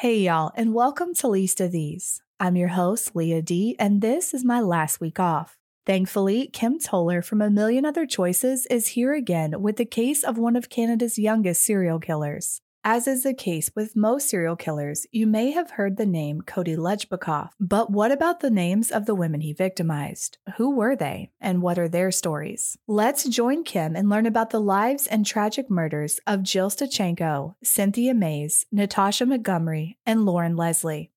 Hey, y'all, and welcome to Least of These. I'm your host, Leah D, and this is my last week off. Thankfully, Kim Toller from A Million Other Choices is here again with the case of one of Canada's youngest serial killers. As is the case with most serial killers, you may have heard the name Cody Legebokoff, but what about the names of the women he victimized? Who were they, and what are their stories? Let's join Kim and learn about the lives and tragic murders of Jill Stuchenko, Cynthia Maas, Natasha Montgomery, and Loren Leslie.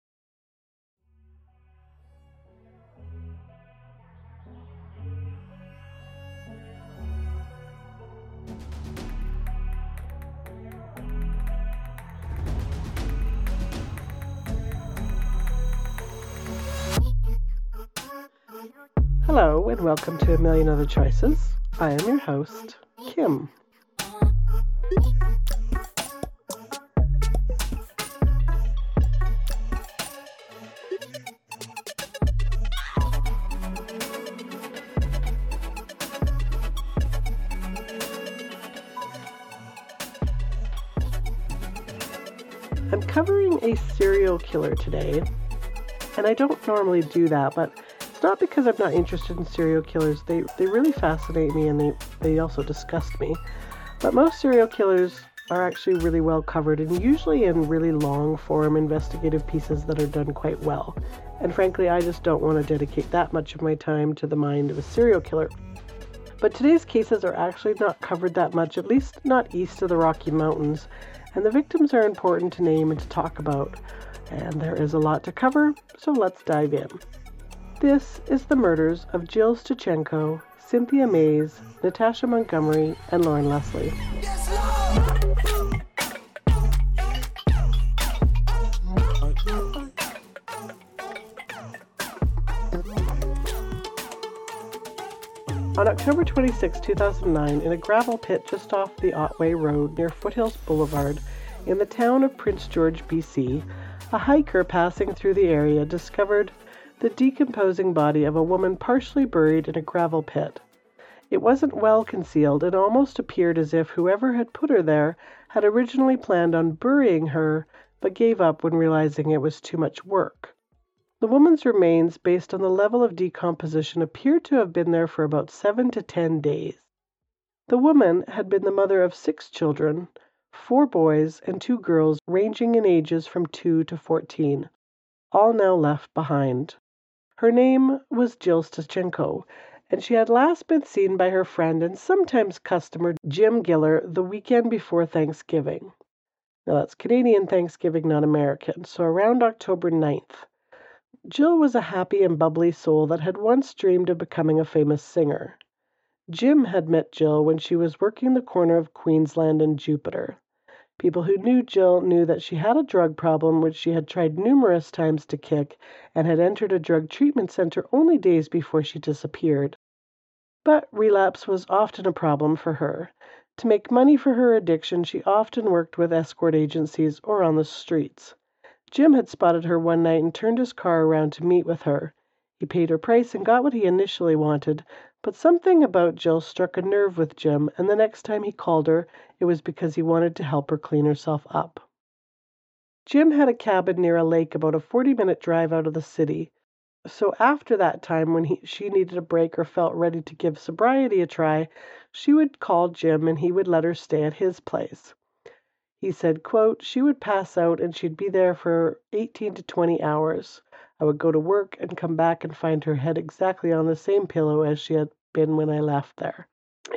Hello, and welcome to A Million Other Choices. I am your host, Kim. I'm covering a serial killer today, and I don't normally do that, but not because I'm not interested in serial killers. They they really fascinate me and they, they also disgust me. But most serial killers are actually really well covered and usually in really long form investigative pieces that are done quite well. And frankly, I just don't want to dedicate that much of my time to the mind of a serial killer. But today's cases are actually not covered that much, at least not east of the Rocky Mountains, and the victims are important to name and to talk about. And there is a lot to cover, so let's dive in. This is the murders of Jill Stuchenko, Cynthia Maas, Natasha Montgomery, and Loren Leslie. On October 26, 2009, in a gravel pit just off the Otway Road near Foothills Boulevard in the town of Prince George, BC, a hiker passing through the area discovered the decomposing body of a woman partially buried in a gravel pit. It wasn't well concealed and almost appeared as if whoever had put her there had originally planned on burying her but gave up when realizing it was too much work. The woman's remains, based on the level of decomposition, appeared to have been there for about seven to ten days. The woman had been the mother of six children, four boys and two girls ranging in ages from two to fourteen, all now left behind. Her name was Jill Stuchenko, and she had last been seen by her friend and sometimes customer Jim Giller the weekend before Thanksgiving. Now that's Canadian Thanksgiving, not American, so around October 9th. Jill was a happy and bubbly soul that had once dreamed of becoming a famous singer. Jim had met Jill when she was working the corner of Queensland and Jupiter. People who knew Jill knew that she had a drug problem which she had tried numerous times to kick and had entered a drug treatment center only days before she disappeared. But relapse was often a problem for her. To make money for her addiction, she often worked with escort agencies or on the streets. Jim had spotted her one night and turned his car around to meet with her. He paid her price and got what he initially wanted, but something about Jill struck a nerve with Jim, and the next time he called her, it was because he wanted to help her clean herself up. Jim had a cabin near a lake about a 40 minute drive out of the city. So after that time when he, she needed a break or felt ready to give sobriety a try, she would call Jim and he would let her stay at his place. He said, quote, she would pass out and she'd be there for 18 to 20 hours. I would go to work and come back and find her head exactly on the same pillow as she had been when I left there.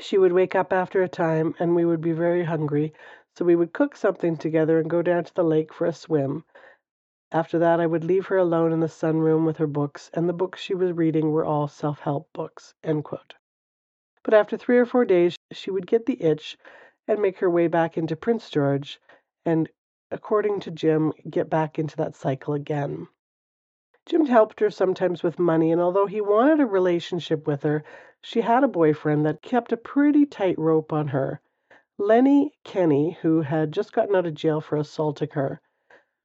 She would wake up after a time and we would be very hungry, so we would cook something together and go down to the lake for a swim. After that, I would leave her alone in the sunroom with her books, and the books she was reading were all self help books. But after three or four days, she would get the itch and make her way back into Prince George, and according to Jim, get back into that cycle again. Jim helped her sometimes with money, and although he wanted a relationship with her, she had a boyfriend that kept a pretty tight rope on her. Lenny Kenny, who had just gotten out of jail for assaulting her,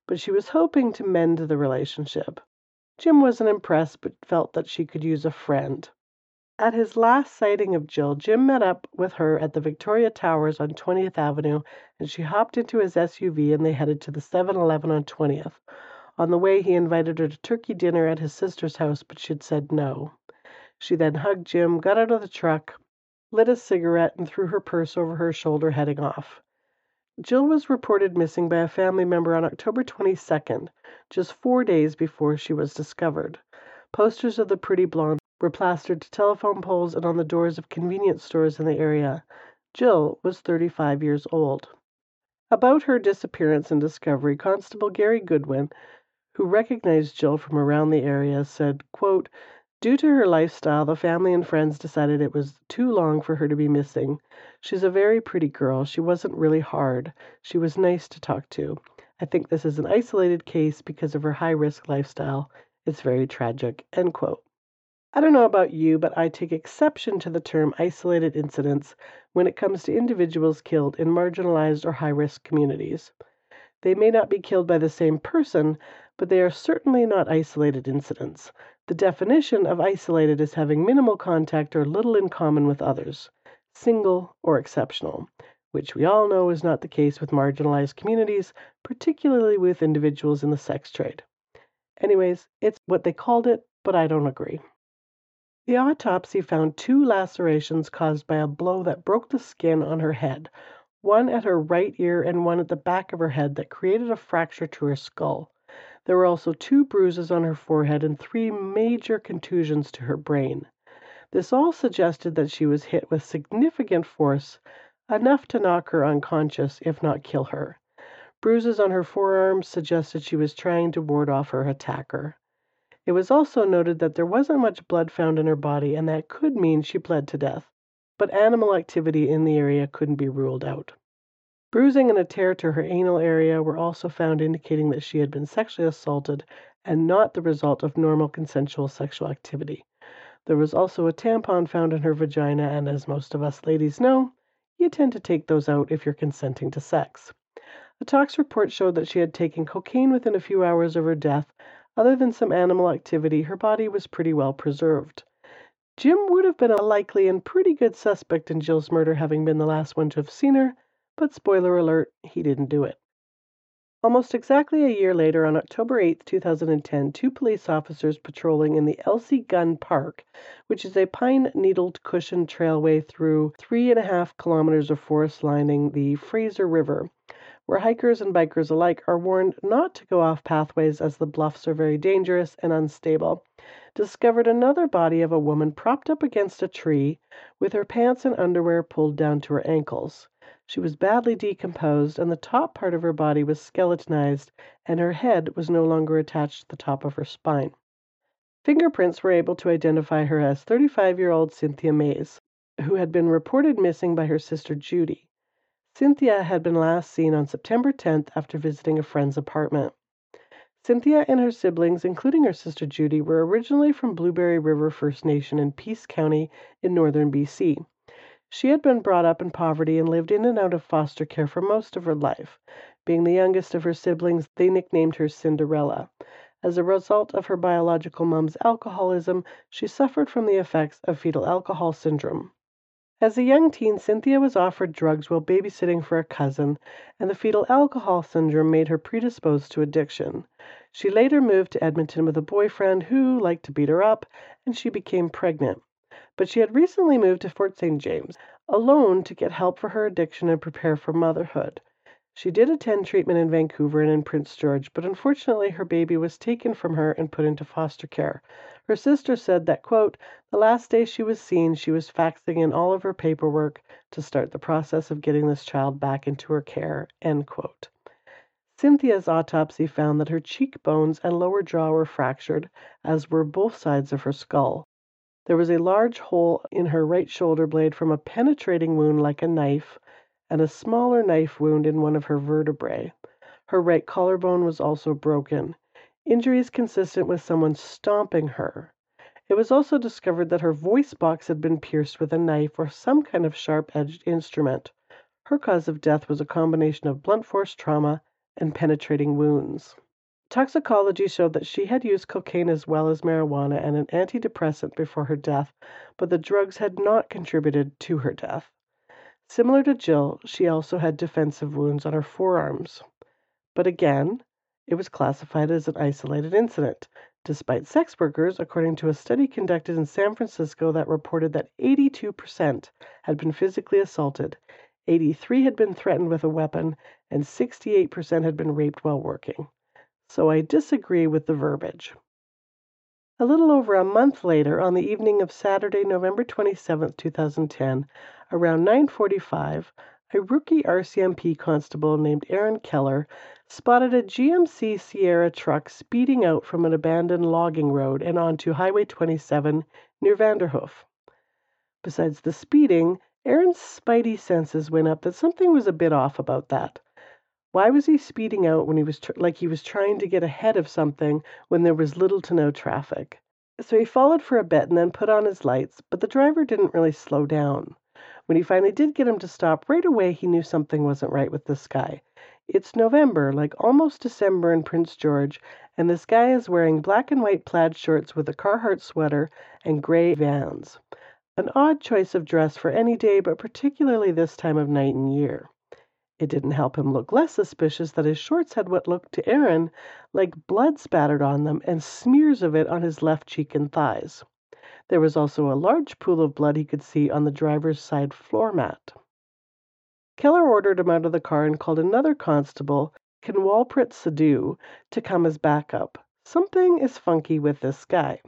but she was hoping to mend the relationship. Jim wasn't impressed, but felt that she could use a friend. At his last sighting of Jill, Jim met up with her at the Victoria Towers on 20th Avenue, and she hopped into his SUV and they headed to the 7 Eleven on 20th. On the way, he invited her to turkey dinner at his sister's house, but she'd said no. She then hugged Jim, got out of the truck, lit a cigarette, and threw her purse over her shoulder, heading off. Jill was reported missing by a family member on October 22nd, just four days before she was discovered. Posters of the pretty blonde were plastered to telephone poles and on the doors of convenience stores in the area. Jill was 35 years old. About her disappearance and discovery, Constable Gary Goodwin, who recognized Jill from around the area, said, quote, Due to her lifestyle, the family and friends decided it was too long for her to be missing. She's a very pretty girl. She wasn't really hard. She was nice to talk to. I think this is an isolated case because of her high risk lifestyle. It's very tragic. End quote. I don't know about you, but I take exception to the term isolated incidents when it comes to individuals killed in marginalized or high risk communities. They may not be killed by the same person, but they are certainly not isolated incidents. The definition of isolated is having minimal contact or little in common with others, single or exceptional, which we all know is not the case with marginalized communities, particularly with individuals in the sex trade. Anyways, it's what they called it, but I don't agree. The autopsy found two lacerations caused by a blow that broke the skin on her head, one at her right ear and one at the back of her head that created a fracture to her skull. There were also two bruises on her forehead and three major contusions to her brain. This all suggested that she was hit with significant force, enough to knock her unconscious, if not kill her. Bruises on her forearms suggested she was trying to ward off her attacker. It was also noted that there wasn't much blood found in her body, and that could mean she bled to death, but animal activity in the area couldn't be ruled out. Bruising and a tear to her anal area were also found, indicating that she had been sexually assaulted and not the result of normal consensual sexual activity. There was also a tampon found in her vagina, and as most of us ladies know, you tend to take those out if you're consenting to sex. A tox report showed that she had taken cocaine within a few hours of her death, other than some animal activity, her body was pretty well preserved. Jim would have been a likely and pretty good suspect in Jill's murder, having been the last one to have seen her, but spoiler alert, he didn't do it. Almost exactly a year later, on October 8, 2010, two police officers patrolling in the Elsie Gunn Park, which is a pine needled cushioned trailway through three and a half kilometers of forest lining the Fraser River, where hikers and bikers alike are warned not to go off pathways as the bluffs are very dangerous and unstable, discovered another body of a woman propped up against a tree with her pants and underwear pulled down to her ankles. She was badly decomposed, and the top part of her body was skeletonized, and her head was no longer attached to the top of her spine. Fingerprints were able to identify her as 35 year old Cynthia Maas, who had been reported missing by her sister Judy. Cynthia had been last seen on September 10th after visiting a friend's apartment. Cynthia and her siblings, including her sister Judy, were originally from Blueberry River First Nation in Peace Country in northern BC. She had been brought up in poverty and lived in and out of foster care for most of her life. Being the youngest of her siblings, they nicknamed her Cinderella. As a result of her biological mom's alcoholism, she suffered from the effects of fetal alcohol syndrome. As a young teen, Cynthia was offered drugs while babysitting for a cousin, and the fetal alcohol syndrome made her predisposed to addiction. She later moved to Edmonton with a boyfriend who liked to beat her up, and she became pregnant. But she had recently moved to Fort St. James alone to get help for her addiction and prepare for motherhood. She did attend treatment in Vancouver and in Prince George, but unfortunately her baby was taken from her and put into foster care. Her sister said that, quote, the last day she was seen, she was faxing in all of her paperwork to start the process of getting this child back into her care, end quote. Cynthia's autopsy found that her cheekbones and lower jaw were fractured, as were both sides of her skull. There was a large hole in her right shoulder blade from a penetrating wound like a knife, and a smaller knife wound in one of her vertebrae. Her right collarbone was also broken. Injuries consistent with someone stomping her. It was also discovered that her voice box had been pierced with a knife or some kind of sharp edged instrument. Her cause of death was a combination of blunt force trauma and penetrating wounds. Toxicology showed that she had used cocaine as well as marijuana and an antidepressant before her death, but the drugs had not contributed to her death. Similar to Jill, she also had defensive wounds on her forearms. But again, it was classified as an isolated incident, despite sex workers, according to a study conducted in San Francisco that reported that 82% had been physically assaulted, 83 had been threatened with a weapon, and 68% had been raped while working so I disagree with the verbiage. A little over a month later, on the evening of Saturday, November 27, 2010, around 9:45, a rookie RCMP constable named Aaron Keller spotted a GMC Sierra truck speeding out from an abandoned logging road and onto Highway 27 near Vanderhoof. Besides the speeding, Aaron's spidey senses went up that something was a bit off about that. Why was he speeding out when he was tr- like he was trying to get ahead of something when there was little to no traffic? So he followed for a bit and then put on his lights, but the driver didn't really slow down. When he finally did get him to stop, right away he knew something wasn't right with this guy. It's November, like almost December in Prince George, and this guy is wearing black and white plaid shorts with a Carhartt sweater and gray vans. An odd choice of dress for any day, but particularly this time of night and year. It didn't help him look less suspicious that his shorts had what looked to Aaron like blood spattered on them and smears of it on his left cheek and thighs. There was also a large pool of blood he could see on the driver's side floor mat. Keller ordered him out of the car and called another constable, Kinwalprit Sidhu, to come as backup. Something is funky with this guy.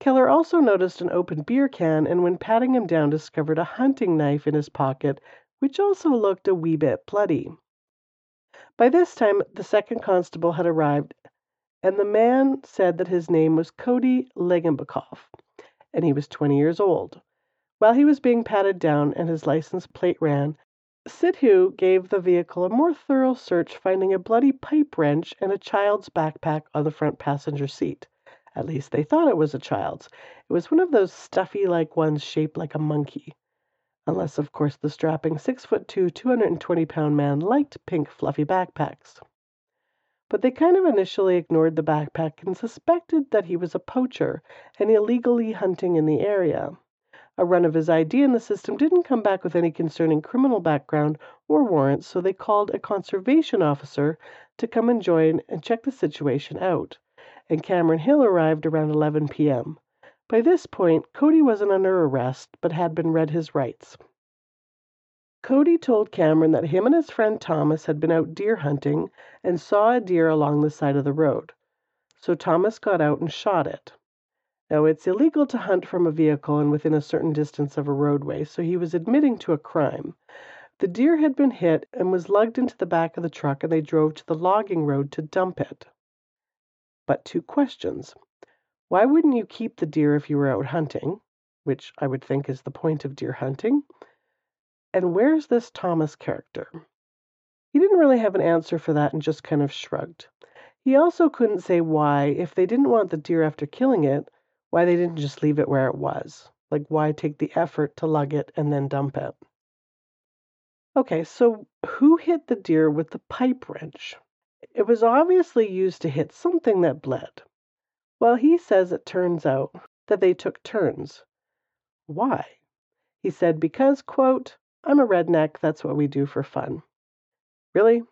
Keller also noticed an open beer can and when patting him down discovered a hunting knife in his pocket which also looked a wee bit bloody. By this time the second constable had arrived, and the man said that his name was Cody Legebokoff, and he was 20 years old. While he was being patted down and his license plate ran, Sidhu gave the vehicle a more thorough search, finding a bloody pipe wrench and a child's backpack on the front passenger seat. At least they thought it was a child's. It was one of those stuffy like ones shaped like a monkey unless of course the strapping six foot two, 220 pound man liked pink fluffy backpacks. But they kind of initially ignored the backpack and suspected that he was a poacher and illegally hunting in the area. A run of his ID in the system didn't come back with any concerning criminal background or warrants, so they called a conservation officer to come and join and check the situation out. And Cameron Hill arrived around 11 p.m. By this point Cody wasn't under arrest, but had been read his rights. Cody told Cameron that him and his friend Thomas had been out deer hunting and saw a deer along the side of the road. So Thomas got out and shot it. Now, it's illegal to hunt from a vehicle and within a certain distance of a roadway, so he was admitting to a crime. The deer had been hit and was lugged into the back of the truck, and they drove to the logging road to dump it. But two questions. Why wouldn't you keep the deer if you were out hunting? Which I would think is the point of deer hunting. And where's this Thomas character? He didn't really have an answer for that and just kind of shrugged. He also couldn't say why, if they didn't want the deer after killing it, why they didn't just leave it where it was. Like, why take the effort to lug it and then dump it? Okay, so who hit the deer with the pipe wrench? It was obviously used to hit something that bled. Well, he says it turns out that they took turns. Why? He said, because, quote, I'm a redneck, that's what we do for fun. Really?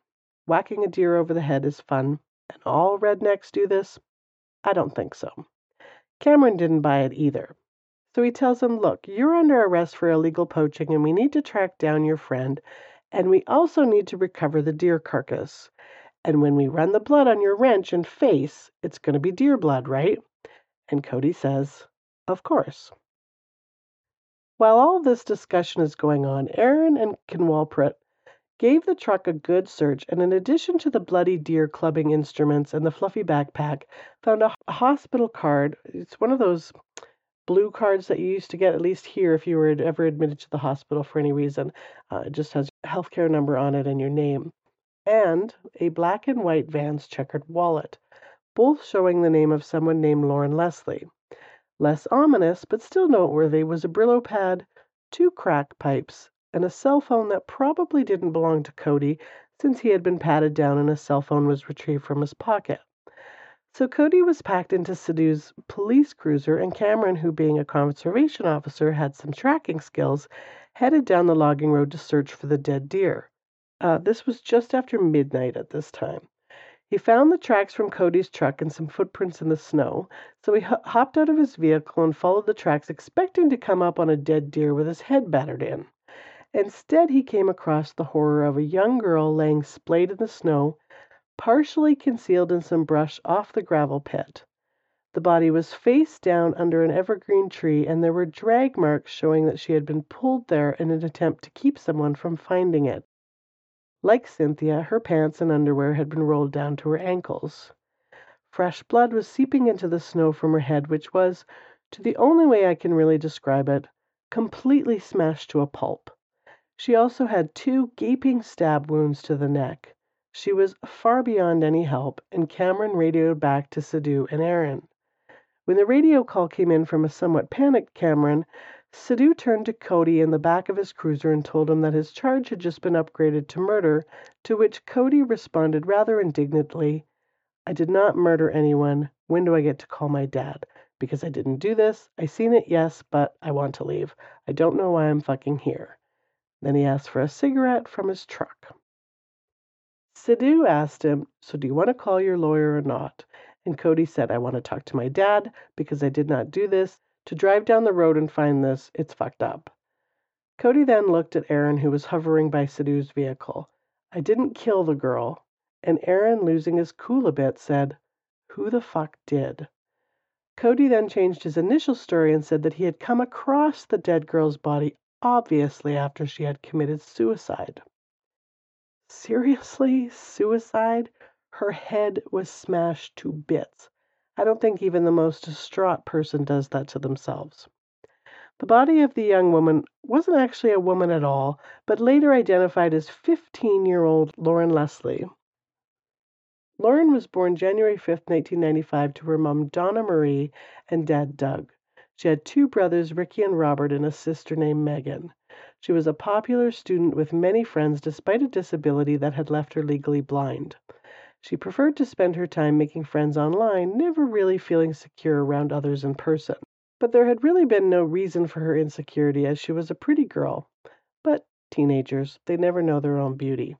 Whacking a deer over the head is fun, and all rednecks do this? I don't think so. Cameron didn't buy it either. So he tells him, Look, you're under arrest for illegal poaching, and we need to track down your friend, and we also need to recover the deer carcass. And when we run the blood on your wrench and face, it's going to be deer blood, right? And Cody says, Of course. While all this discussion is going on, Aaron and Kinwalprit gave the truck a good search, and in addition to the bloody deer clubbing instruments and the fluffy backpack, found a hospital card. It's one of those blue cards that you used to get, at least here, if you were ever admitted to the hospital for any reason. Uh, it just has a healthcare number on it and your name and a black and white Vans checkered wallet, both showing the name of someone named Loren Leslie. Less ominous, but still noteworthy, was a Brillo pad, two crack pipes, and a cell phone that probably didn't belong to Cody since he had been patted down and his cell phone was retrieved from his pocket. So Cody was packed into Sidhu's police cruiser, and Cameron, who being a conservation officer had some tracking skills, headed down the logging road to search for the dead deer. Uh, this was just after midnight at this time. He found the tracks from Cody's truck and some footprints in the snow, so he hopped out of his vehicle and followed the tracks, expecting to come up on a dead deer with his head battered in. Instead, he came across the horror of a young girl laying splayed in the snow, partially concealed in some brush off the gravel pit. The body was face down under an evergreen tree, and there were drag marks showing that she had been pulled there in an attempt to keep someone from finding it. Like Cynthia, her pants and underwear had been rolled down to her ankles. Fresh blood was seeping into the snow from her head, which was, to the only way I can really describe it, completely smashed to a pulp. She also had two gaping stab wounds to the neck. She was far beyond any help, and Cameron radioed back to Sidhu and Aaron. When the radio call came in from a somewhat panicked Cameron, Sidhu turned to Cody in the back of his cruiser and told him that his charge had just been upgraded to murder, to which Cody responded rather indignantly, I did not murder anyone. When do I get to call my dad? Because I didn't do this. I seen it, yes, but I want to leave. I don't know why I'm fucking here. Then he asked for a cigarette from his truck. Sidhu asked him, So do you want to call your lawyer or not? And Cody said, I want to talk to my dad because I did not do this. To drive down the road and find this, it's fucked up. Cody then looked at Aaron, who was hovering by Sidhu's vehicle. I didn't kill the girl. And Aaron, losing his cool a bit, said, Who the fuck did? Cody then changed his initial story and said that he had come across the dead girl's body obviously after she had committed suicide. Seriously? Suicide? Her head was smashed to bits. I don't think even the most distraught person does that to themselves. The body of the young woman wasn't actually a woman at all, but later identified as 15 year old Loren Leslie. Loren was born January 5, 1995, to her mom Donna Marie and dad Doug. She had two brothers, Ricky and Robert, and a sister named Megan. She was a popular student with many friends despite a disability that had left her legally blind. She preferred to spend her time making friends online, never really feeling secure around others in person. But there had really been no reason for her insecurity as she was a pretty girl. But teenagers, they never know their own beauty.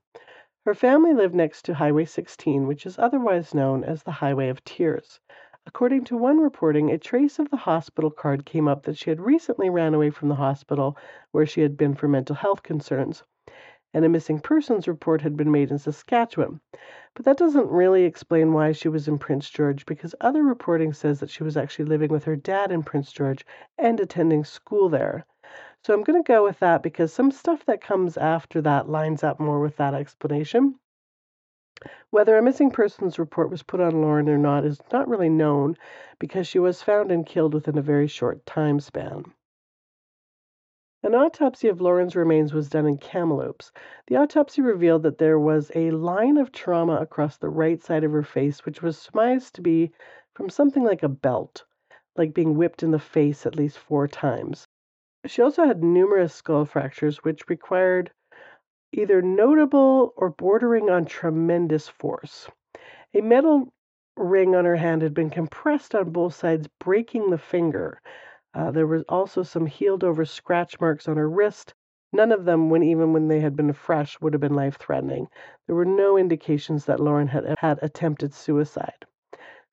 Her family lived next to Highway 16, which is otherwise known as the Highway of Tears. According to one reporting, a trace of the hospital card came up that she had recently ran away from the hospital where she had been for mental health concerns, and a missing persons report had been made in Saskatchewan. But that doesn't really explain why she was in Prince George because other reporting says that she was actually living with her dad in Prince George and attending school there. So I'm going to go with that because some stuff that comes after that lines up more with that explanation. Whether a missing persons report was put on Loren or not is not really known because she was found and killed within a very short time span. An autopsy of Loren's remains was done in Kamloops. The autopsy revealed that there was a line of trauma across the right side of her face, which was surmised to be from something like a belt, like being whipped in the face at least four times. She also had numerous skull fractures, which required either notable or bordering on tremendous force. A metal ring on her hand had been compressed on both sides, breaking the finger. Uh, there was also some healed over scratch marks on her wrist. None of them, when even when they had been fresh, would have been life threatening. There were no indications that Loren had had attempted suicide.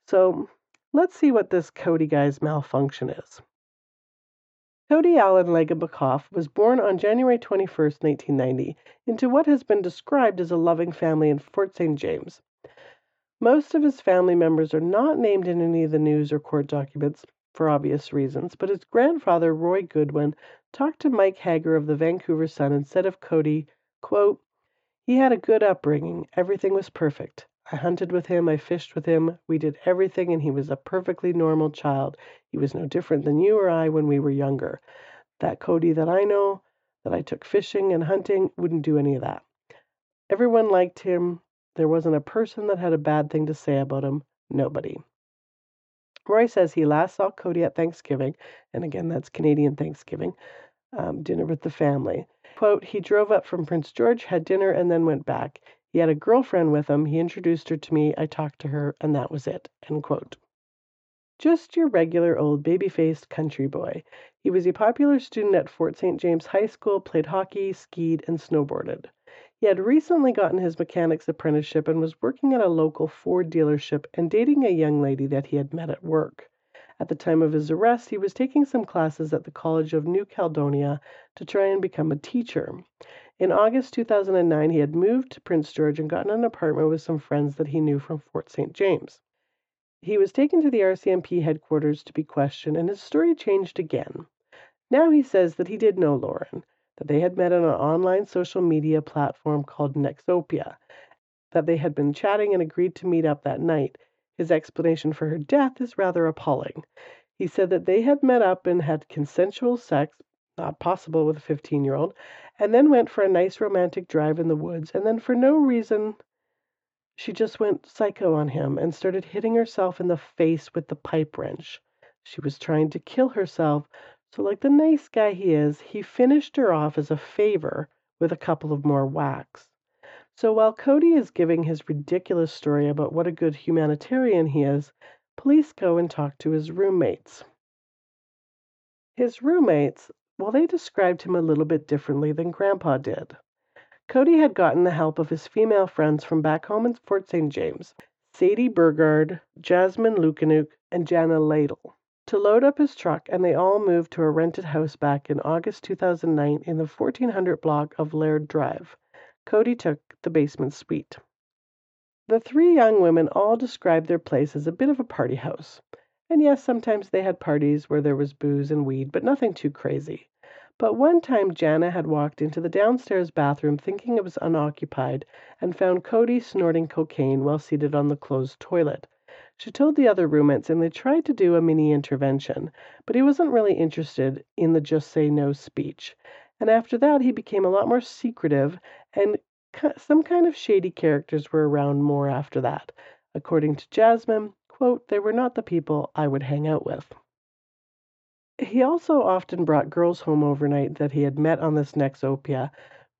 So let's see what this Cody guy's malfunction is. Cody Allen Legebokoff was born on January 21, 1990, into what has been described as a loving family in Fort St. James. Most of his family members are not named in any of the news or court documents for obvious reasons, but his grandfather, Roy Goodwin, talked to Mike Hager of the Vancouver Sun and said of Cody, quote, He had a good upbringing. Everything was perfect. I hunted with him, I fished with him, we did everything, and he was a perfectly normal child. He was no different than you or I when we were younger. That Cody that I know, that I took fishing and hunting, wouldn't do any of that. Everyone liked him. There wasn't a person that had a bad thing to say about him. Nobody. Roy says he last saw Cody at Thanksgiving, and again, that's Canadian Thanksgiving, um, dinner with the family. Quote, he drove up from Prince George, had dinner, and then went back. He had a girlfriend with him. He introduced her to me. I talked to her, and that was it. End quote. Just your regular old baby faced country boy. He was a popular student at Fort St. James High School, played hockey, skied, and snowboarded. He had recently gotten his mechanic's apprenticeship and was working at a local Ford dealership and dating a young lady that he had met at work. At the time of his arrest, he was taking some classes at the College of New Caledonia to try and become a teacher. In August 2009, he had moved to Prince George and gotten an apartment with some friends that he knew from Fort St. James. He was taken to the RCMP headquarters to be questioned, and his story changed again. Now he says that he did know Loren, that they had met on an online social media platform called Nexopia, that they had been chatting and agreed to meet up that night. His explanation for her death is rather appalling. He said that they had met up and had consensual sex, not possible with a 15 year old, and then went for a nice romantic drive in the woods, and then for no reason she just went psycho on him and started hitting herself in the face with the pipe wrench. She was trying to kill herself, so, like the nice guy he is, he finished her off as a favor with a couple of more whacks. So, while Cody is giving his ridiculous story about what a good humanitarian he is, police go and talk to his roommates. His roommates, well, they described him a little bit differently than Grandpa did. Cody had gotten the help of his female friends from back home in Fort St. James, Sadie Burgard, Jasmine Lukanuk, and Jana Ladle, to load up his truck, and they all moved to a rented house back in August 2009 in the 1400 block of Laird Drive. Cody took the basement suite. The three young women all described their place as a bit of a party house. And yes, sometimes they had parties where there was booze and weed, but nothing too crazy. But one time Jana had walked into the downstairs bathroom thinking it was unoccupied and found Cody snorting cocaine while seated on the closed toilet. She told the other roommates and they tried to do a mini intervention, but he wasn't really interested in the just say no speech. And after that, he became a lot more secretive, and some kind of shady characters were around more after that. According to Jasmine, quote, they were not the people I would hang out with. He also often brought girls home overnight that he had met on this Nexopia,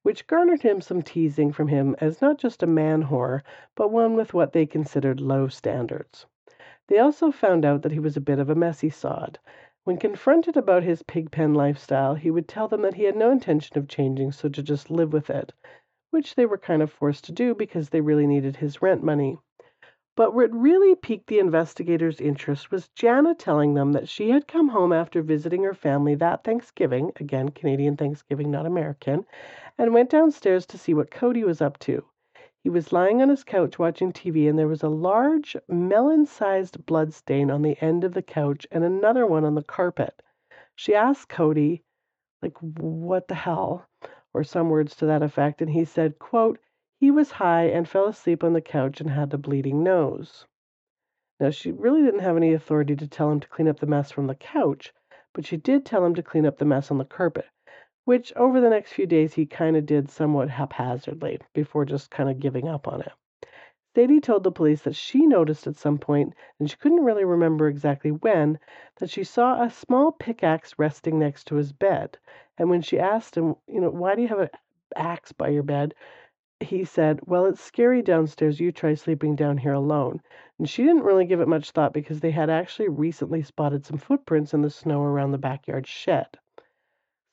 which garnered him some teasing from him as not just a man whore, but one with what they considered low standards. They also found out that he was a bit of a messy sod. When confronted about his pigpen lifestyle, he would tell them that he had no intention of changing, so to just live with it, which they were kind of forced to do because they really needed his rent money. But what really piqued the investigators' interest was Jana telling them that she had come home after visiting her family that Thanksgiving again, Canadian Thanksgiving, not American and went downstairs to see what Cody was up to. He was lying on his couch watching TV, and there was a large, melon sized blood stain on the end of the couch and another one on the carpet. She asked Cody, like, what the hell? Or some words to that effect, and he said, quote, he was high and fell asleep on the couch and had a bleeding nose. Now, she really didn't have any authority to tell him to clean up the mess from the couch, but she did tell him to clean up the mess on the carpet, which over the next few days he kind of did somewhat haphazardly before just kind of giving up on it. Sadie told the police that she noticed at some point, and she couldn't really remember exactly when, that she saw a small pickaxe resting next to his bed. And when she asked him, you know, why do you have an axe by your bed? He said, Well, it's scary downstairs. You try sleeping down here alone. And she didn't really give it much thought because they had actually recently spotted some footprints in the snow around the backyard shed.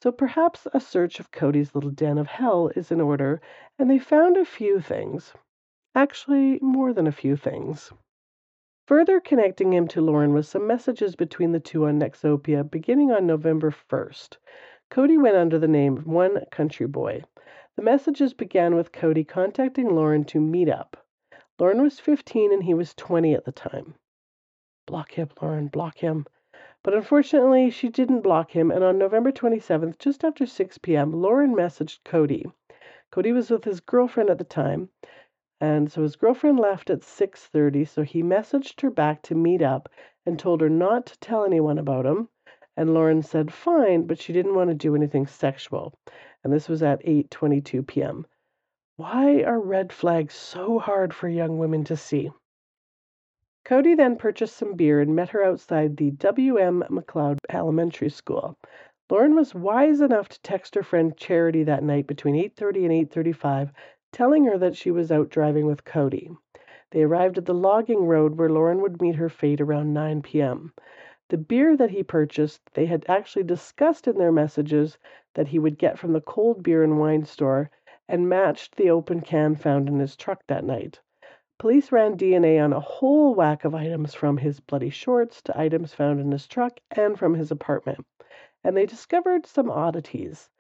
So perhaps a search of Cody's little den of hell is in order, and they found a few things. Actually, more than a few things. Further connecting him to Loren was some messages between the two on Nexopia beginning on November 1st. Cody went under the name of One Country Boy. The messages began with Cody contacting Loren to meet up. Loren was 15 and he was 20 at the time. Block him, Loren, block him. But unfortunately, she didn't block him, and on November 27th, just after 6 p.m., Loren messaged Cody. Cody was with his girlfriend at the time, and so his girlfriend left at 6:30, so he messaged her back to meet up and told her not to tell anyone about him. And Loren said fine, but she didn't want to do anything sexual and this was at 8:22 p.m. Why are red flags so hard for young women to see? Cody then purchased some beer and met her outside the W.M. McLeod Elementary School. Loren was wise enough to text her friend Charity that night between 8:30 and 8:35, telling her that she was out driving with Cody. They arrived at the logging road where Loren would meet her fate around 9 p.m. The beer that he purchased, they had actually discussed in their messages that he would get from the cold beer and wine store and matched the open can found in his truck that night. Police ran DNA on a whole whack of items from his bloody shorts to items found in his truck and from his apartment, and they discovered some oddities.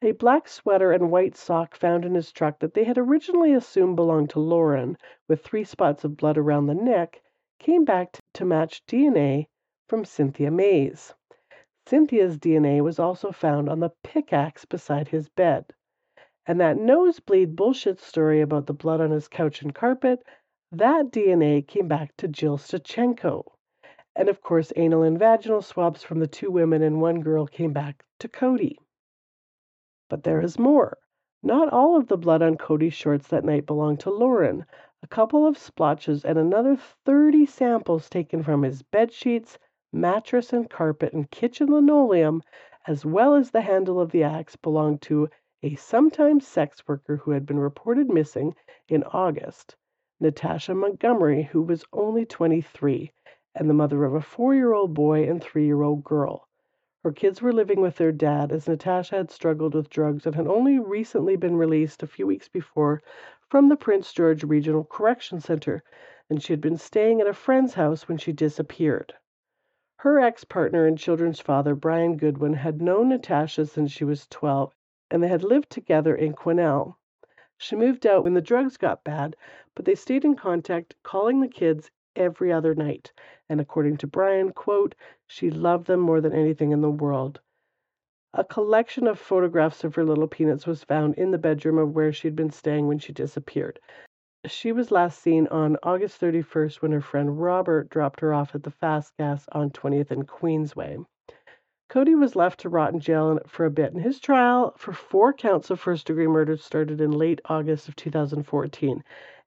A black sweater and white sock found in his truck that they had originally assumed belonged to Loren, with three spots of blood around the neck, came back to match DNA from Cynthia Maas. Cynthia's DNA was also found on the pickaxe beside his bed. And that nosebleed bullshit story about the blood on his couch and carpet that DNA came back to Jill Stuchenko. And of course, anal and vaginal swabs from the two women and one girl came back to Cody. But there is more. Not all of the blood on Cody's shorts that night belonged to Loren. A couple of splotches and another 30 samples taken from his bed sheets, mattress and carpet and kitchen linoleum, as well as the handle of the axe, belonged to a sometime sex worker who had been reported missing in August. Natasha Montgomery, who was only 23 and the mother of a four year old boy and three year old girl. Her kids were living with their dad as Natasha had struggled with drugs and had only recently been released a few weeks before from the Prince George Regional Correction Center, and she had been staying at a friend's house when she disappeared. Her ex partner and children's father, Brian Goodwin, had known Natasha since she was 12, and they had lived together in Quesnel. She moved out when the drugs got bad, but they stayed in contact, calling the kids every other night. And according to Brian, quote, she loved them more than anything in the world. A collection of photographs of her little peanuts was found in the bedroom of where she'd been staying when she disappeared. She was last seen on August 31st when her friend Robert dropped her off at the Fast Gas on 20th and Queensway. Cody was left to rot in jail for a bit, and his trial for four counts of first degree murder started in late August of 2014.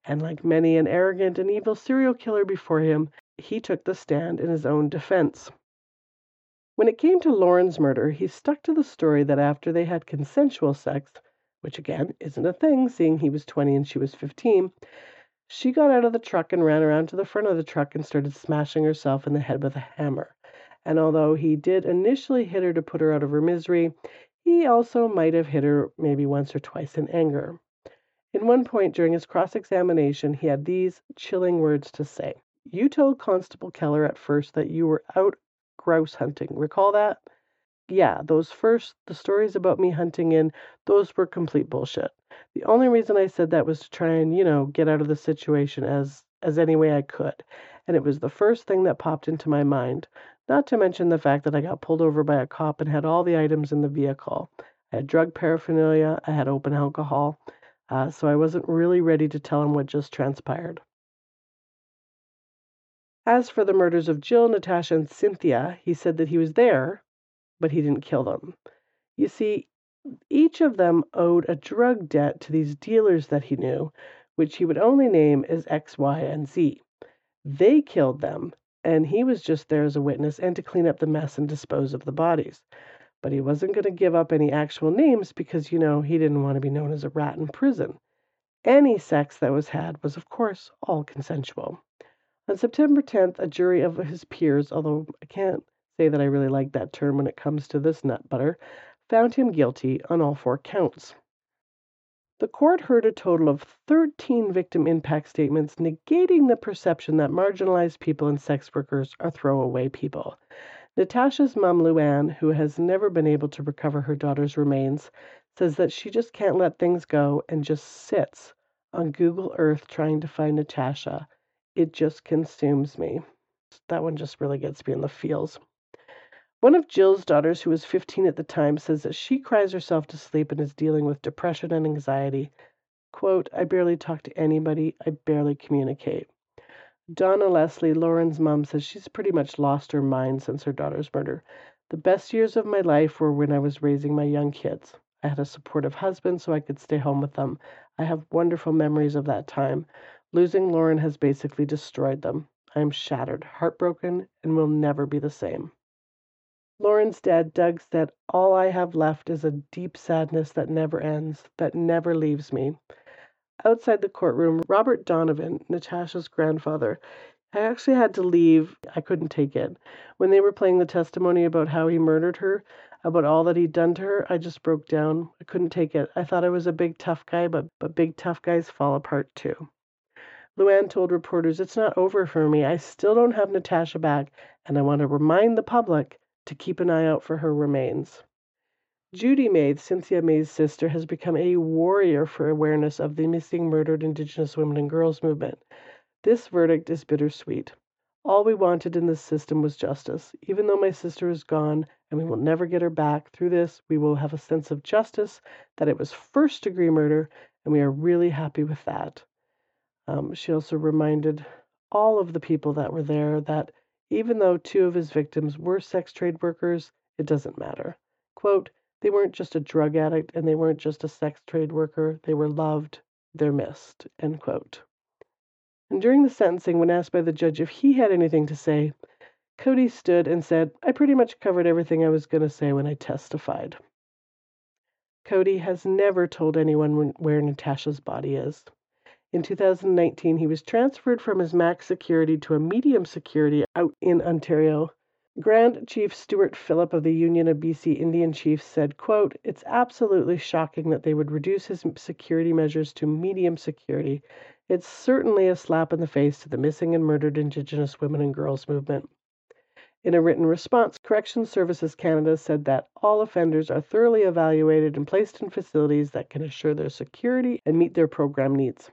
And like many an arrogant and evil serial killer before him, he took the stand in his own defense. When it came to Loren's murder, he stuck to the story that after they had consensual sex, which again isn't a thing, seeing he was 20 and she was 15, she got out of the truck and ran around to the front of the truck and started smashing herself in the head with a hammer and although he did initially hit her to put her out of her misery, he also might have hit her maybe once or twice in anger. In one point during his cross examination, he had these chilling words to say You told Constable Keller at first that you were out grouse hunting. Recall that? Yeah, those first, the stories about me hunting in, those were complete bullshit. The only reason I said that was to try and, you know, get out of the situation as as any way I could. And it was the first thing that popped into my mind. Not to mention the fact that I got pulled over by a cop and had all the items in the vehicle. I had drug paraphernalia, I had open alcohol, uh, so I wasn't really ready to tell him what just transpired. As for the murders of Jill, Natasha, and Cynthia, he said that he was there, but he didn't kill them. You see, each of them owed a drug debt to these dealers that he knew, which he would only name as X, Y, and Z. They killed them, and he was just there as a witness and to clean up the mess and dispose of the bodies. But he wasn't going to give up any actual names because, you know, he didn't want to be known as a rat in prison. Any sex that was had was, of course, all consensual. On September 10th, a jury of his peers, although I can't say that I really like that term when it comes to this nut butter, found him guilty on all four counts. The court heard a total of 13 victim impact statements negating the perception that marginalized people and sex workers are throwaway people. Natasha's mom, Luann, who has never been able to recover her daughter's remains, says that she just can't let things go and just sits on Google Earth trying to find Natasha. It just consumes me. That one just really gets me in the feels. One of Jill's daughters, who was 15 at the time, says that she cries herself to sleep and is dealing with depression and anxiety. Quote, I barely talk to anybody, I barely communicate. Donna Leslie, Loren's mom, says she's pretty much lost her mind since her daughter's murder. The best years of my life were when I was raising my young kids. I had a supportive husband so I could stay home with them. I have wonderful memories of that time. Losing Loren has basically destroyed them. I am shattered, heartbroken, and will never be the same. Loren's dad, Doug, said, All I have left is a deep sadness that never ends, that never leaves me. outside the courtroom, Robert Donovan, Natasha's grandfather, I actually had to leave. I couldn't take it. When they were playing the testimony about how he murdered her, about all that he'd done to her, I just broke down. I couldn't take it. I thought I was a big tough guy, but but big tough guys fall apart too. Luann told reporters, It's not over for me. I still don't have Natasha back, and I want to remind the public to keep an eye out for her remains. Judy Maas, Cynthia Maas's sister, has become a warrior for awareness of the missing murdered Indigenous women and girls movement. This verdict is bittersweet. All we wanted in this system was justice. Even though my sister is gone and we will never get her back, through this we will have a sense of justice, that it was first degree murder, and we are really happy with that. Um, she also reminded all of the people that were there that even though two of his victims were sex trade workers, it doesn't matter. Quote, they weren't just a drug addict and they weren't just a sex trade worker. They were loved, they're missed. End quote. And during the sentencing, when asked by the judge if he had anything to say, Cody stood and said, I pretty much covered everything I was going to say when I testified. Cody has never told anyone where Natasha's body is. In 2019, he was transferred from his max security to a medium security out in Ontario Grand Chief Stewart Phillip of the Union of BC Indian Chiefs said, quote, It's absolutely shocking that they would reduce his security measures to medium security. It's certainly a slap in the face to the missing and murdered Indigenous women and girls movement. In a written response, Corrections Services Canada said that all offenders are thoroughly evaluated and placed in facilities that can assure their security and meet their program needs.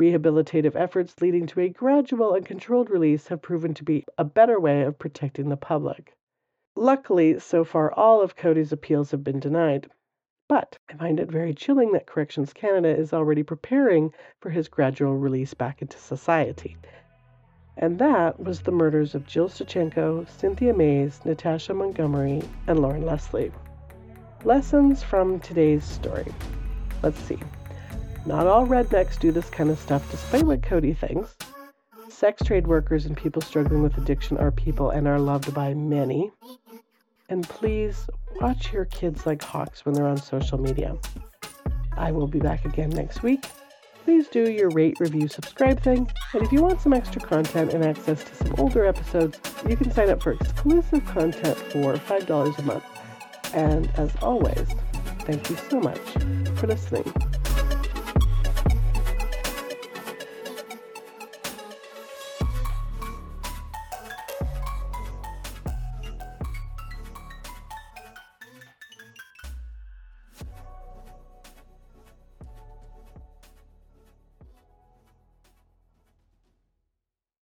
Rehabilitative efforts leading to a gradual and controlled release have proven to be a better way of protecting the public. Luckily, so far, all of Cody's appeals have been denied. But I find it very chilling that Corrections Canada is already preparing for his gradual release back into society. And that was the murders of Jill Stuchenko, Cynthia Maas, Natasha Montgomery, and Loren Leslie. Lessons from today's story. Let's see. Not all rednecks do this kind of stuff, despite what Cody thinks. Sex trade workers and people struggling with addiction are people and are loved by many. And please watch your kids like hawks when they're on social media. I will be back again next week. Please do your rate, review, subscribe thing. And if you want some extra content and access to some older episodes, you can sign up for exclusive content for $5 a month. And as always, thank you so much for listening.